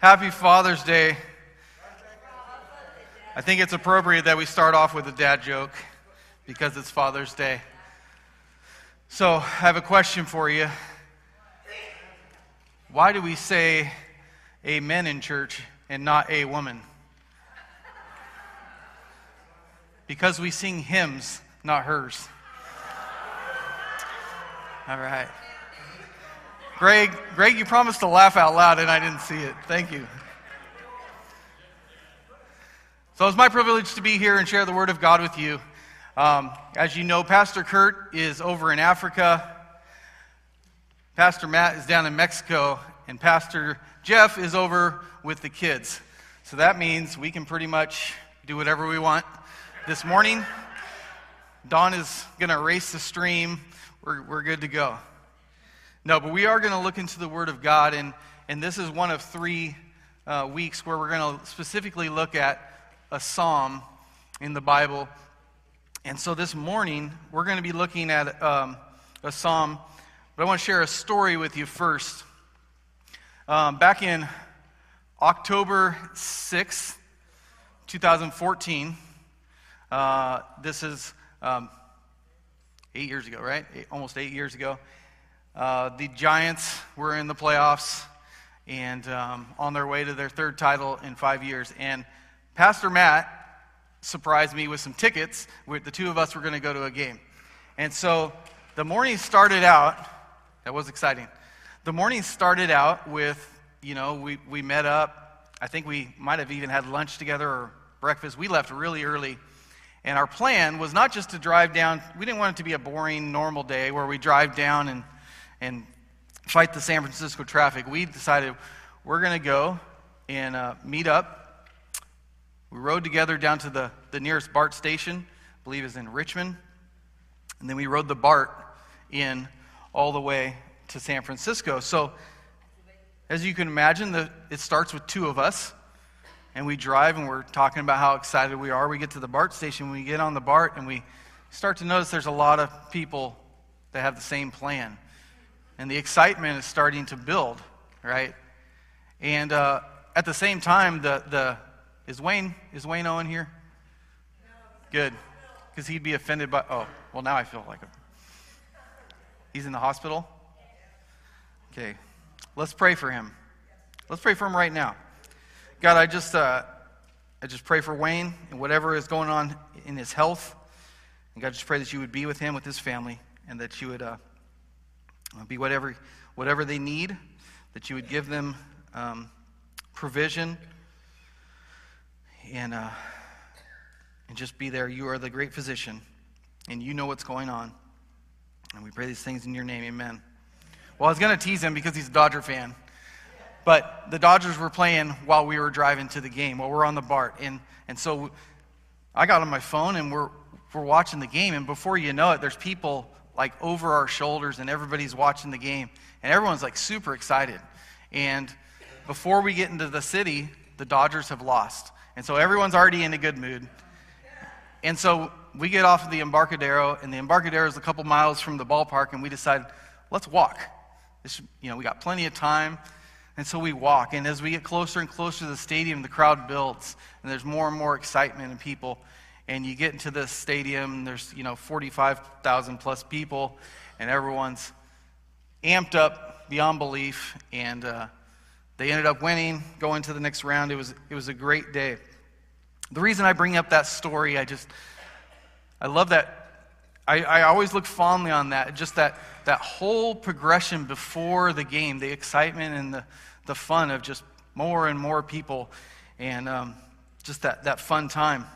Happy Father's Day. I think it's appropriate that we start off with a dad joke because it's Father's Day. So, I have a question for you. Why do we say amen in church and not a woman? Because we sing hymns, not hers. All right. Greg, Greg, you promised to laugh out loud and I didn't see it. Thank you. So it's my privilege to be here and share the Word of God with you. Um, as you know, Pastor Kurt is over in Africa. Pastor Matt is down in Mexico, and Pastor Jeff is over with the kids. So that means we can pretty much do whatever we want this morning. Dawn is going to race the stream. We're, we're good to go. No, but we are going to look into the Word of God, and, and this is one of three uh, weeks where we're going to specifically look at a psalm in the Bible. And so this morning, we're going to be looking at um, a psalm, but I want to share a story with you first. Um, back in October 6th, 2014, uh, this is um, eight years ago, right? Eight, almost eight years ago. Uh, the Giants were in the playoffs and um, on their way to their third title in five years. And Pastor Matt surprised me with some tickets. The two of us were going to go to a game. And so the morning started out, that was exciting. The morning started out with, you know, we, we met up. I think we might have even had lunch together or breakfast. We left really early. And our plan was not just to drive down, we didn't want it to be a boring, normal day where we drive down and and fight the San Francisco traffic, we decided we're going to go and uh, meet up. We rode together down to the, the nearest BART station, I believe is in Richmond. And then we rode the BART in all the way to San Francisco. So, as you can imagine, the, it starts with two of us. And we drive and we're talking about how excited we are. We get to the BART station. We get on the BART and we start to notice there's a lot of people that have the same plan and the excitement is starting to build, right? And uh, at the same time, the, the is Wayne is Wayne Owen here? Good, because he'd be offended by. Oh, well, now I feel like him. He's in the hospital. Okay, let's pray for him. Let's pray for him right now. God, I just uh, I just pray for Wayne and whatever is going on in his health. And God, just pray that you would be with him, with his family, and that you would. Uh, be whatever, whatever they need, that you would give them um, provision and, uh, and just be there. You are the great physician, and you know what's going on. And we pray these things in your name. Amen. Well, I was going to tease him because he's a Dodger fan. But the Dodgers were playing while we were driving to the game, while we're on the BART. And, and so I got on my phone and we're, we're watching the game. And before you know it, there's people like over our shoulders and everybody's watching the game and everyone's like super excited. And before we get into the city, the Dodgers have lost. And so everyone's already in a good mood. And so we get off of the Embarcadero, and the Embarcadero is a couple miles from the ballpark, and we decide, let's walk. This, you know, we got plenty of time. And so we walk. And as we get closer and closer to the stadium, the crowd builds, and there's more and more excitement and people and you get into the stadium, there's, you know, 45,000 plus people, and everyone's amped up beyond belief, and uh, they ended up winning, going to the next round. It was, it was a great day. The reason I bring up that story, I just, I love that. I, I always look fondly on that, just that, that whole progression before the game, the excitement and the, the fun of just more and more people, and um, just that, that fun time.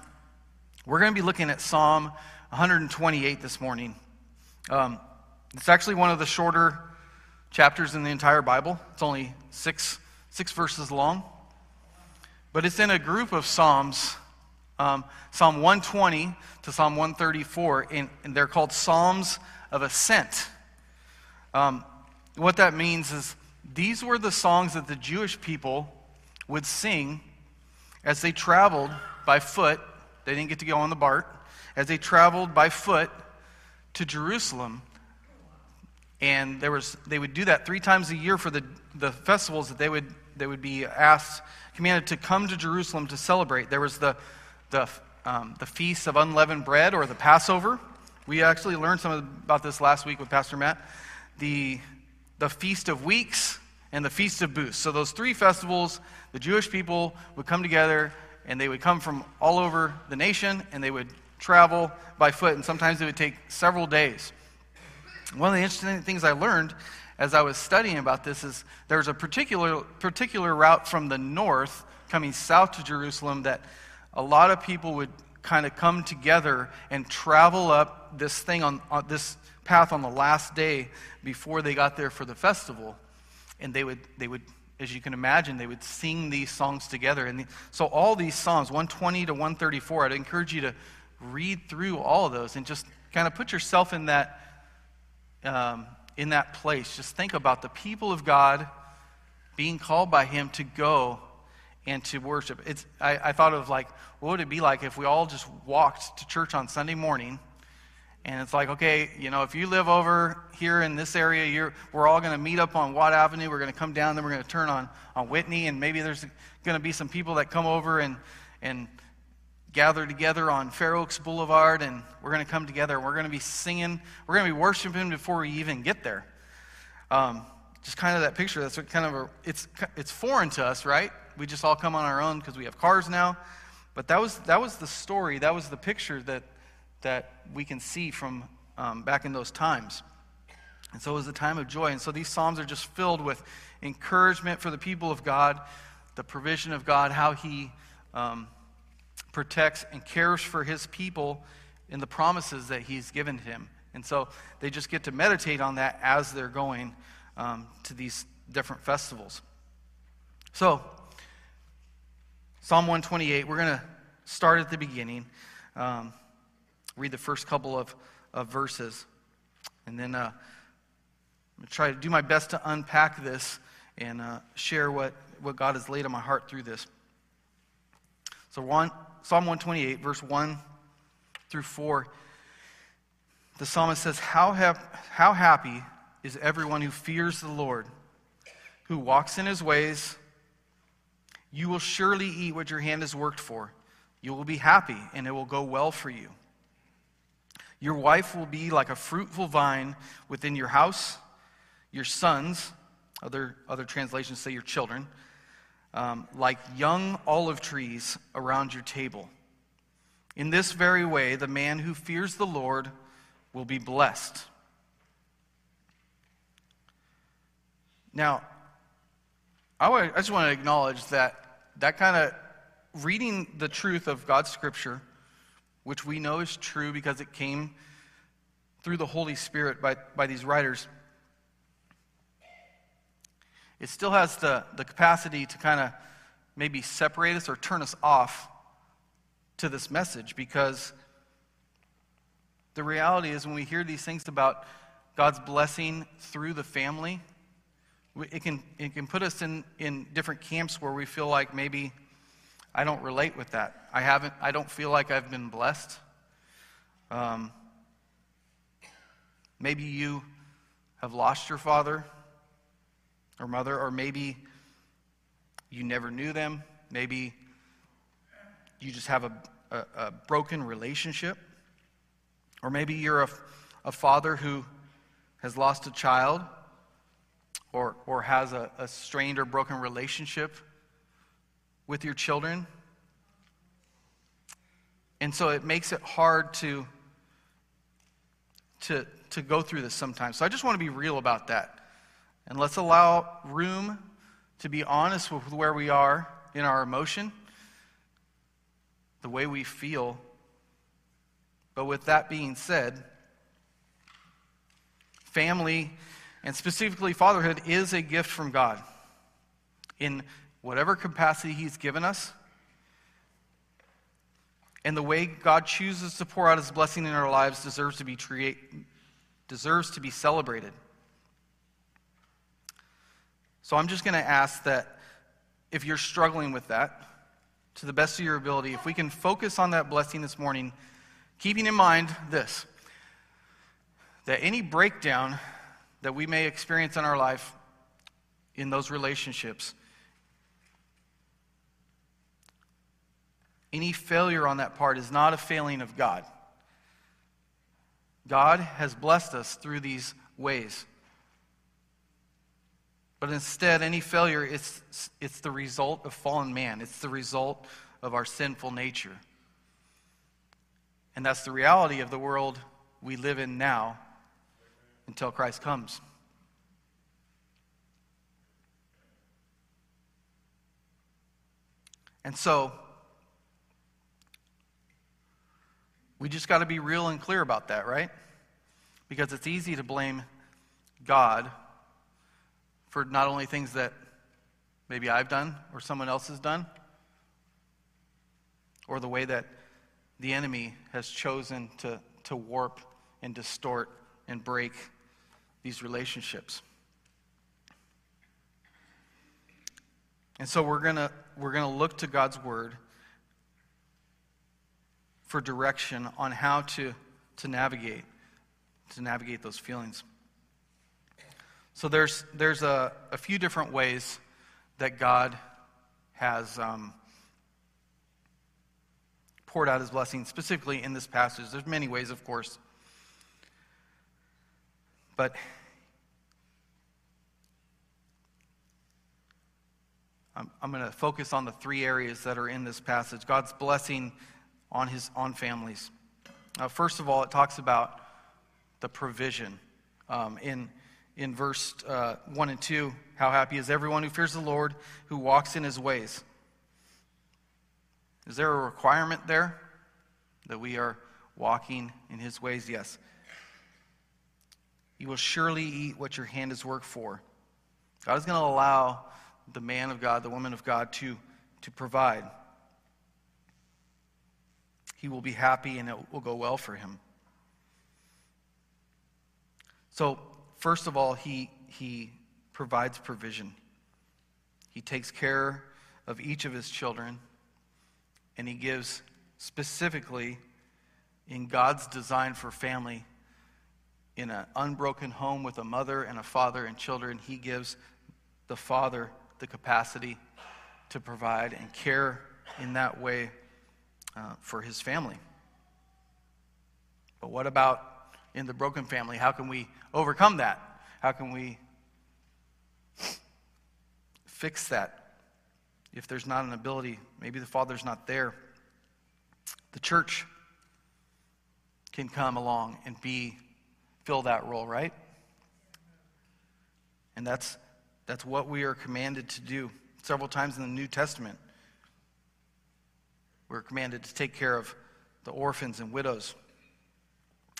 We're going to be looking at Psalm 128 this morning. Um, it's actually one of the shorter chapters in the entire Bible. It's only six, six verses long. But it's in a group of Psalms, um, Psalm 120 to Psalm 134, and, and they're called Psalms of Ascent. Um, what that means is these were the songs that the Jewish people would sing as they traveled by foot they didn't get to go on the BART. As they traveled by foot to Jerusalem, and there was, they would do that three times a year for the, the festivals that they would they would be asked, commanded to come to Jerusalem to celebrate. There was the, the, um, the Feast of Unleavened Bread or the Passover. We actually learned some about this last week with Pastor Matt. The, the Feast of Weeks and the Feast of Booths. So, those three festivals, the Jewish people would come together and they would come from all over the nation and they would travel by foot, and sometimes it would take several days. One of the interesting things I learned as I was studying about this is there's a particular, particular route from the north coming south to Jerusalem that a lot of people would kind of come together and travel up this thing on, on this path on the last day before they got there for the festival. And they would, they would as you can imagine, they would sing these songs together. And the, so, all these Psalms, 120 to 134, I'd encourage you to read through all of those and just kind of put yourself in that, um, in that place. Just think about the people of God being called by Him to go and to worship. It's, I, I thought of like, what would it be like if we all just walked to church on Sunday morning? And it's like, okay, you know, if you live over here in this area, we're all going to meet up on Watt Avenue. We're going to come down, then we're going to turn on, on Whitney, and maybe there's going to be some people that come over and, and gather together on Fair Oaks Boulevard, and we're going to come together. And we're going to be singing. We're going to be worshiping before we even get there. Um, just kind of that picture. That's what kind of a, it's it's foreign to us, right? We just all come on our own because we have cars now. But that was that was the story. That was the picture that that we can see from um, back in those times. And so it was a time of joy. And so these Psalms are just filled with encouragement for the people of God, the provision of God, how He um, protects and cares for his people in the promises that he's given him. And so they just get to meditate on that as they're going um, to these different festivals. So, Psalm 128, we're going to start at the beginning, um, read the first couple of, of verses, and then uh, I'm going to try to do my best to unpack this and uh, share what, what God has laid on my heart through this. So, one, Psalm 128, verse 1 through 4, the psalmist says, How, how happy is everyone who fears the Lord, who walks in his ways. You will surely eat what your hand has worked for. You will be happy, and it will go well for you. Your wife will be like a fruitful vine within your house. Your sons, other, other translations say your children, um, like young olive trees around your table. In this very way, the man who fears the Lord will be blessed. Now, I, I just want to acknowledge that that kind of reading the truth of God's scripture, which we know is true because it came through the Holy Spirit by, by these writers, it still has the, the capacity to kind of maybe separate us or turn us off to this message because the reality is when we hear these things about God's blessing through the family, it can, it can put us in, in different camps where we feel like maybe I don't relate with that. I haven't, I don't feel like I've been blessed. Um, maybe you have lost your father or mother, or maybe you never knew them. Maybe you just have a, a, a broken relationship. Or maybe you're a, a father who has lost a child or, or has a, a strained or broken relationship with your children. And so it makes it hard to, to, to go through this sometimes. So I just want to be real about that. And let's allow room to be honest with where we are in our emotion, the way we feel. But with that being said, family and specifically fatherhood is a gift from God in whatever capacity He's given us. And the way God chooses to pour out His blessing in our lives deserves to be, create, deserves to be celebrated. So I'm just going to ask that if you're struggling with that, to the best of your ability, if we can focus on that blessing this morning, keeping in mind this that any breakdown that we may experience in our life in those relationships Any failure on that part is not a failing of God. God has blessed us through these ways. But instead, any failure, it's, it's the result of fallen man. It's the result of our sinful nature. And that's the reality of the world we live in now until Christ comes. And so, we just got to be real and clear about that, right? Because it's easy to blame God for not only things that maybe I've done or someone else has done, or the way that the enemy has chosen to, to warp and distort and break these relationships. And so we're going to we're going to look to God's word for direction on how to, to navigate to navigate those feelings. So there's there's a, a few different ways that God has um, poured out his blessing, specifically in this passage. There's many ways, of course. But I'm, I'm going to focus on the three areas that are in this passage God's blessing on, his, on families. Uh, first of all, it talks about the provision. Um, in, in verse uh, 1 and 2, how happy is everyone who fears the Lord, who walks in his ways. Is there a requirement there that we are walking in his ways? Yes. You will surely eat what your hand has worked for. God is going to allow the man of God, the woman of God, to, to provide. He will be happy and it will go well for him. So, first of all, he, he provides provision. He takes care of each of his children and he gives specifically in God's design for family in an unbroken home with a mother and a father and children, he gives the father the capacity to provide and care in that way uh, for his family. But what about in the broken family? How can we overcome that? How can we fix that? if there's not an ability, maybe the Father's not there, the church can come along and be fill that role, right? And that's that's what we are commanded to do. Several times in the New Testament, we're commanded to take care of the orphans and widows.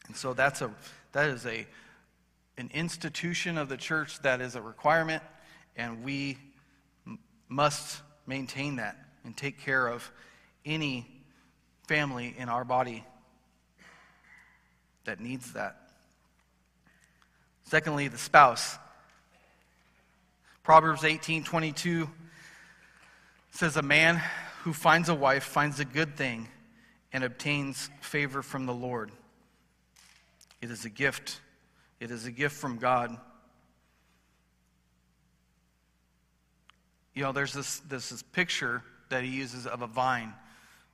And so that's a that is a an institution of the church that is a requirement, and we must maintain that and take care of any family in our body that needs that. Secondly, the spouse. Proverbs 18 22 says, A man who finds a wife finds a good thing and obtains favor from the Lord. It is a gift. It is a gift from God. You know, there's this, this, this picture that he uses of a vine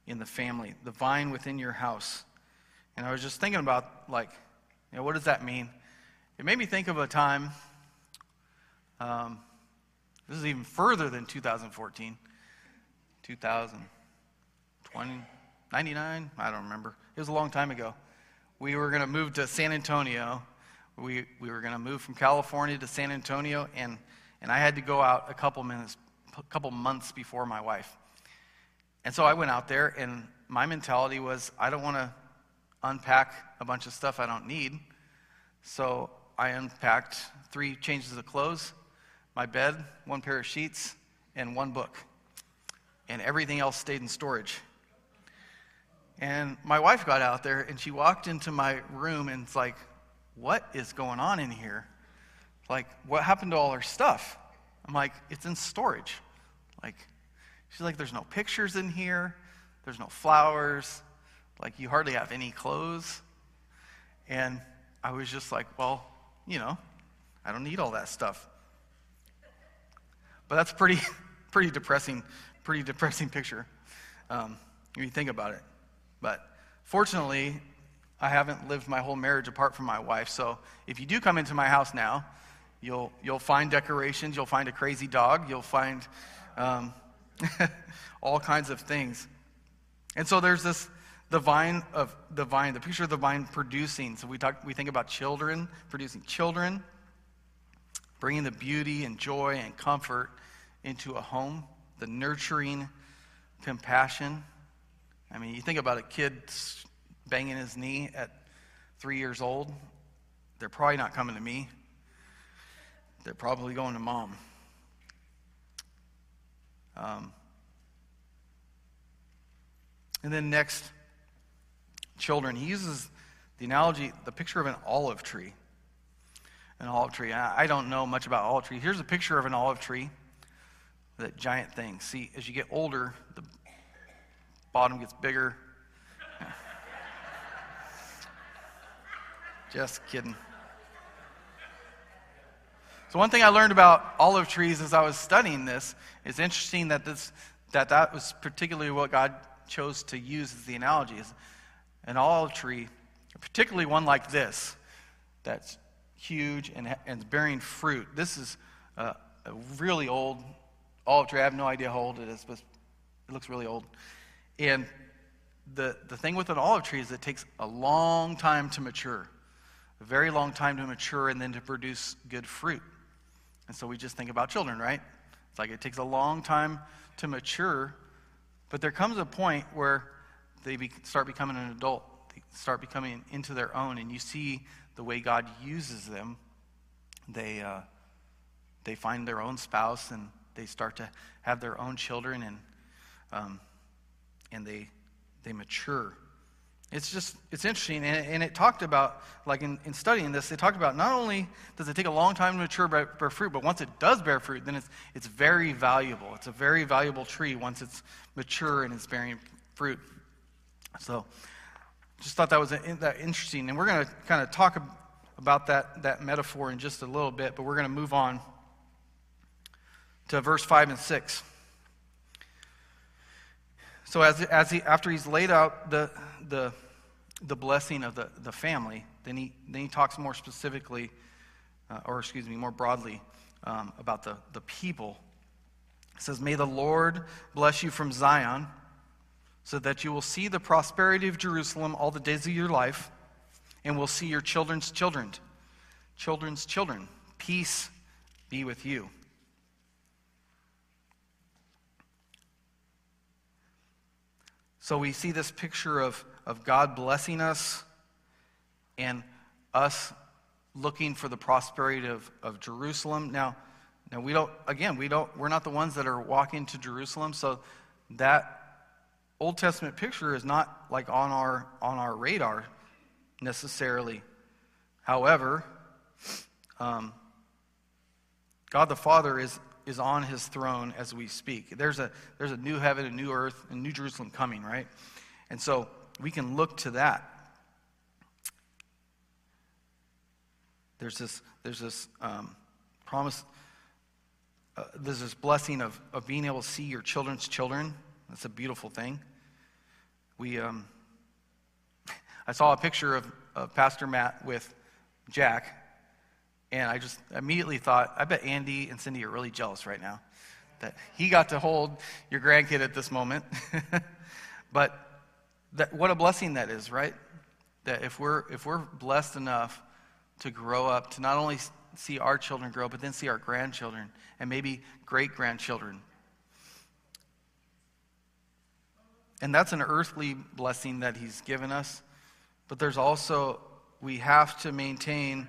in the family, the vine within your house. And I was just thinking about, like, you know, what does that mean? It made me think of a time, um, this is even further than 2014, 2020, 99, I don't remember. It was a long time ago. We were going to move to San Antonio. We, we were going to move from California to San Antonio, and, and I had to go out a couple minutes a couple months before my wife. And so I went out there, and my mentality was I don't want to unpack a bunch of stuff I don't need. So I unpacked three changes of clothes, my bed, one pair of sheets, and one book. And everything else stayed in storage. And my wife got out there and she walked into my room and it's like, what is going on in here? Like, what happened to all our stuff? I'm like, it's in storage. Like, she's like, there's no pictures in here, there's no flowers, like, you hardly have any clothes. And I was just like, well, you know, I don't need all that stuff. But that's pretty, pretty depressing, pretty depressing picture. Um, when you think about it. But fortunately, I haven't lived my whole marriage apart from my wife. So if you do come into my house now, you'll, you'll find decorations, you'll find a crazy dog, you'll find um, all kinds of things. And so there's this the vine of the vine, the picture of the vine producing. So we talk, we think about children producing children, bringing the beauty and joy and comfort into a home, the nurturing compassion. I mean, you think about a kid banging his knee at three years old, they're probably not coming to me. They're probably going to mom. Um, and then next, children. He uses the analogy, the picture of an olive tree. An olive tree. I don't know much about olive tree. Here's a picture of an olive tree, that giant thing. See, as you get older, the bottom gets bigger. Just kidding. So one thing I learned about olive trees as I was studying this is interesting that this that that was particularly what God chose to use as the analogy is an olive tree, particularly one like this that's huge and, and bearing fruit. This is a, a really old olive tree. I have no idea how old it is, but it looks really old. And the, the thing with an olive tree is it takes a long time to mature, a very long time to mature and then to produce good fruit. And so we just think about children, right? It's like it takes a long time to mature, but there comes a point where they be, start becoming an adult, they start becoming into their own, and you see the way God uses them. They, uh, they find their own spouse and they start to have their own children and, um, and they, they mature. It's just, it's interesting. And it, and it talked about, like in, in studying this, they talked about not only does it take a long time to mature, bear, bear fruit, but once it does bear fruit, then it's, it's very valuable. It's a very valuable tree once it's mature and it's bearing fruit. So just thought that was a, that interesting. And we're going to kind of talk about that, that metaphor in just a little bit, but we're going to move on to verse 5 and 6. So as, as he, after he's laid out the, the, the blessing of the, the family, then he, then he talks more specifically, uh, or excuse me, more broadly um, about the, the people. He says, May the Lord bless you from Zion so that you will see the prosperity of Jerusalem all the days of your life, and will see your children's children, children's children. Peace be with you. So we see this picture of, of God blessing us and us looking for the prosperity of, of Jerusalem. Now, now we don't again, we don't we're not the ones that are walking to Jerusalem, so that Old Testament picture is not like on our on our radar necessarily. However, um, God the Father is is on His throne as we speak. There's a there's a new heaven, a new earth, and New Jerusalem coming, right? And so we can look to that. There's this there's this um, promise. Uh, there's this blessing of, of being able to see your children's children. That's a beautiful thing. We, um, I saw a picture of, of Pastor Matt with Jack, and I just immediately thought, I bet Andy and Cindy are really jealous right now that he got to hold your grandkid at this moment. but that, what a blessing that is, right? That if we're, if we're blessed enough to grow up, to not only see our children grow, but then see our grandchildren and maybe great grandchildren And that's an earthly blessing that He's given us. But there's also, we have to maintain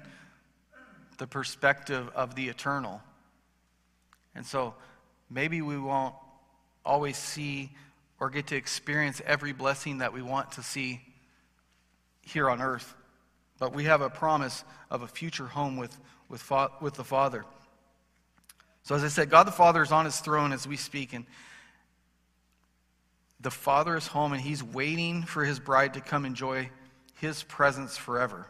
the perspective of the eternal. And so maybe we won't always see or get to experience every blessing that we want to see here on earth. But we have a promise of a future home with, with, with the Father. So, as I said, God the Father is on his throne as we speak. And the Father is home and he's waiting for his bride to come enjoy his presence forever.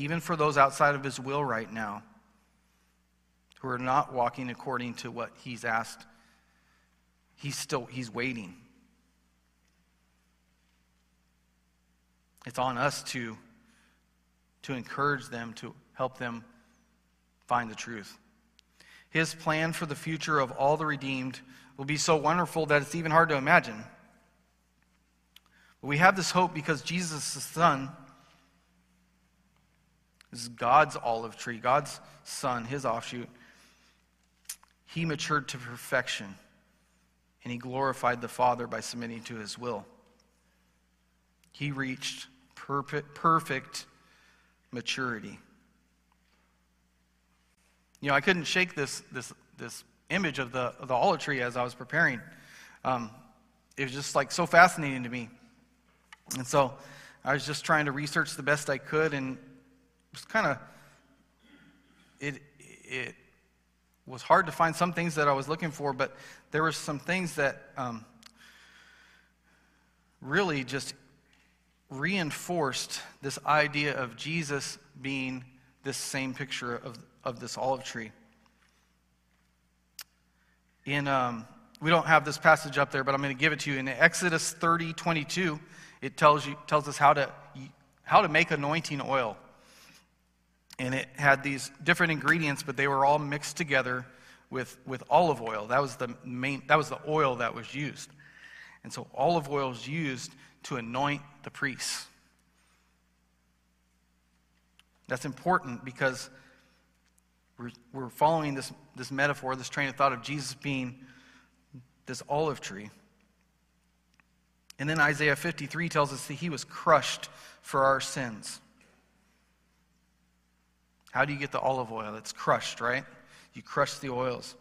Even for those outside of his will right now who are not walking according to what he's asked, he's still he's waiting. It's on us to, to encourage them, to help them find the truth. His plan for the future of all the redeemed will be so wonderful that it's even hard to imagine. But we have this hope because Jesus, Son, is God's olive tree, God's Son, his offshoot. He matured to perfection, and he glorified the Father by submitting to his will. He reached perfect, maturity. You know, I couldn't shake this, this, this image of the, of the olive tree as I was preparing. Um, it was just like so fascinating to me. And so I was just trying to research the best I could, and was kind of, it, it was hard to find some things that I was looking for, but there were some things that um, really just reinforced this idea of Jesus being this same picture of, of this olive tree. In, um, we don't have this passage up there, but I'm going to give it to you. In Exodus 30, 22, it tells, you, tells us how to, how to make anointing oil. And it had these different ingredients, but they were all mixed together with, with olive oil. That was the main, that was the oil that was used. And so olive oil is used to anoint the priests. That's important because we're, we're following this, this metaphor, this train of thought of Jesus being this olive tree. And then Isaiah 53 tells us that he was crushed for our sins. How do you get the olive oil? It's crushed, right? You crush the oils.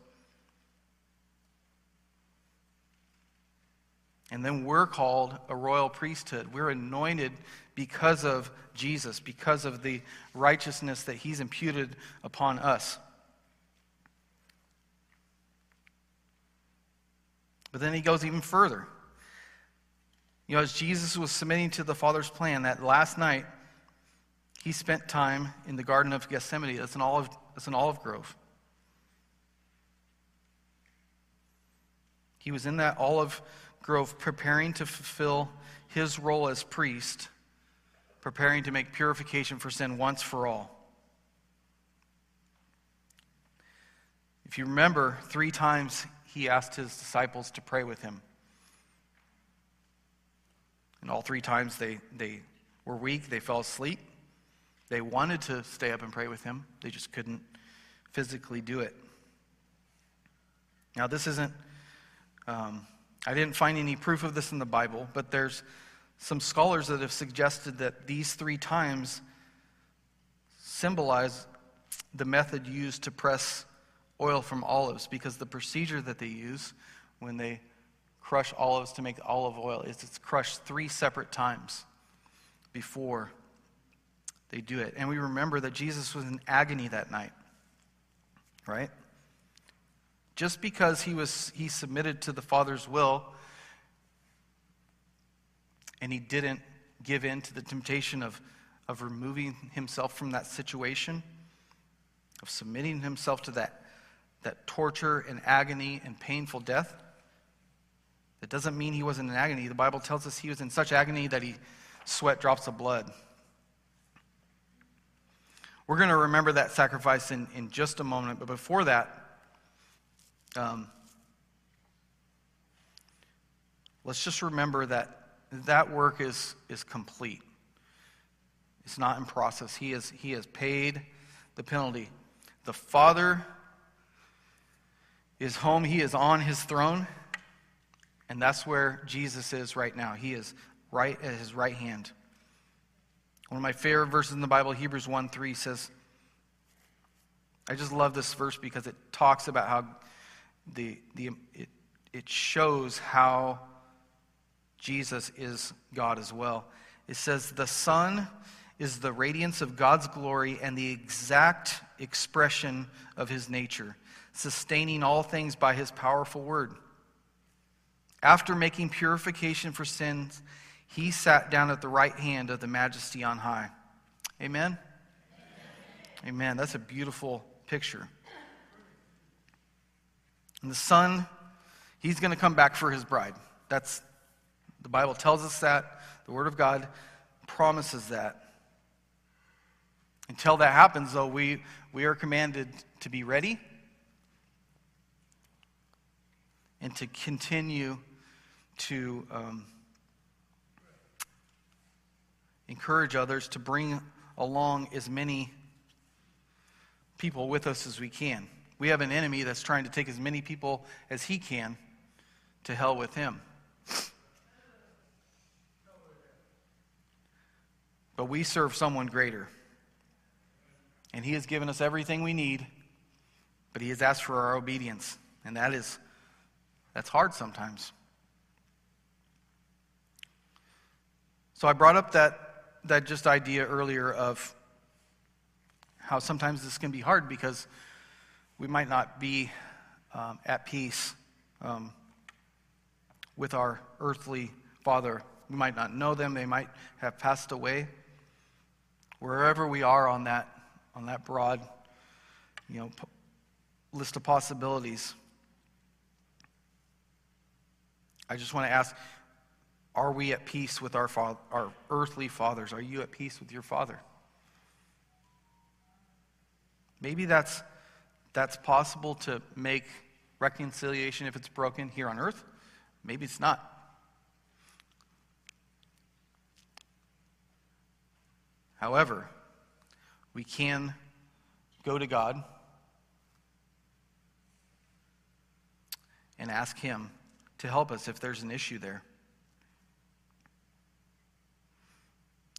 And then we're called a royal priesthood. We're anointed because of Jesus, because of the righteousness that he's imputed upon us. But then he goes even further. You know, as Jesus was submitting to the Father's plan, that last night, he spent time in the Garden of Gethsemane. That's an olive, that's an olive grove. He was in that olive grove preparing to fulfill his role as priest, preparing to make purification for sin once for all. If you remember, three times he asked his disciples to pray with him. And all three times they, they were weak, they fell asleep. They wanted to stay up and pray with him, they just couldn't physically do it. Now, this isn't um, I didn't find any proof of this in the Bible, but there's some scholars that have suggested that these three times symbolize the method used to press oil from olives because the procedure that they use when they crush olives to make olive oil is it's crushed three separate times before they do it. And we remember that Jesus was in agony that night, right? Just because he, was, he submitted to the Father's will and he didn't give in to the temptation of, of removing himself from that situation, of submitting himself to that, that torture and agony and painful death, that doesn't mean he wasn't in agony. The Bible tells us he was in such agony that he sweat drops of blood. We're going to remember that sacrifice in, in just a moment, but before that, um, let's just remember that that work is, is complete. It's not in process. He, is, he has paid the penalty. The Father is home, He is on His throne, and that's where Jesus is right now. He is right at His right hand. One of my favorite verses in the Bible, Hebrews 1 3, says, I just love this verse because it talks about how the, the, it, it shows how Jesus is God as well. It says, The Son is the radiance of God's glory and the exact expression of his nature, sustaining all things by his powerful word. After making purification for sins, he sat down at the right hand of the majesty on high. Amen? Amen. Amen. That's a beautiful picture. And the Son He's going to come back for his bride. That's the Bible tells us that. The Word of God promises that. Until that happens, though, we, we are commanded to be ready and to continue to um, encourage others to bring along as many people with us as we can. We have an enemy that's trying to take as many people as he can to hell with him. But we serve someone greater. And he has given us everything we need, but he has asked for our obedience. And that is that's hard sometimes. So I brought up that that just idea earlier of how sometimes this can be hard because we might not be um, at peace um, with our earthly father. We might not know them, they might have passed away. Wherever we are on that, on that broad you know, list of possibilities, I just want to ask are we at peace with our, our earthly fathers? Are you at peace with your father? Maybe that's, that's possible to make reconciliation if it's broken here on earth. Maybe it's not. However, we can go to God and ask Him to help us if there's an issue there.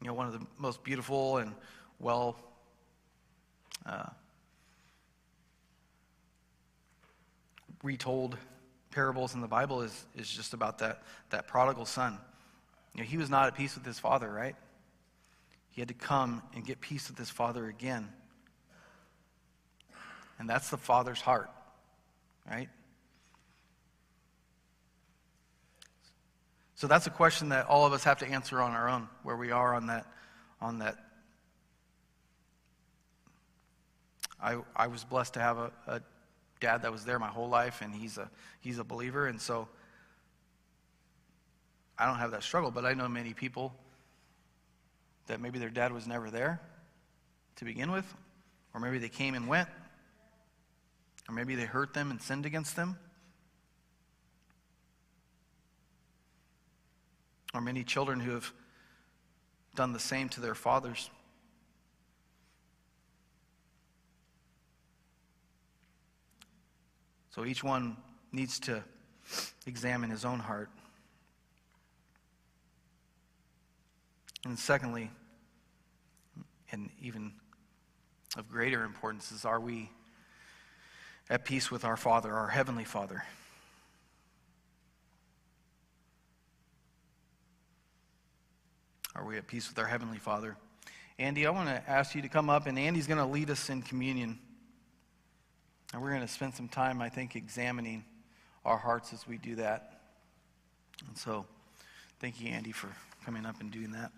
You know, one of the most beautiful and well uh, retold parables in the Bible is, is just about that, that prodigal son. You know, he was not at peace with his father, right? He had to come and get peace with his father again. And that's the father's heart, right? So that's a question that all of us have to answer on our own, where we are on that. On that. I, I was blessed to have a, a dad that was there my whole life, and he's a, he's a believer, and so I don't have that struggle, but I know many people that maybe their dad was never there to begin with, or maybe they came and went, or maybe they hurt them and sinned against them. Or many children who have done the same to their fathers. So each one needs to examine his own heart. And secondly, and even of greater importance, is are we at peace with our Father, our Heavenly Father? Are we at peace with our Heavenly Father? Andy, I want to ask you to come up, and Andy's going to lead us in communion. And we're going to spend some time, I think, examining our hearts as we do that. And so, thank you, Andy, for coming up and doing that.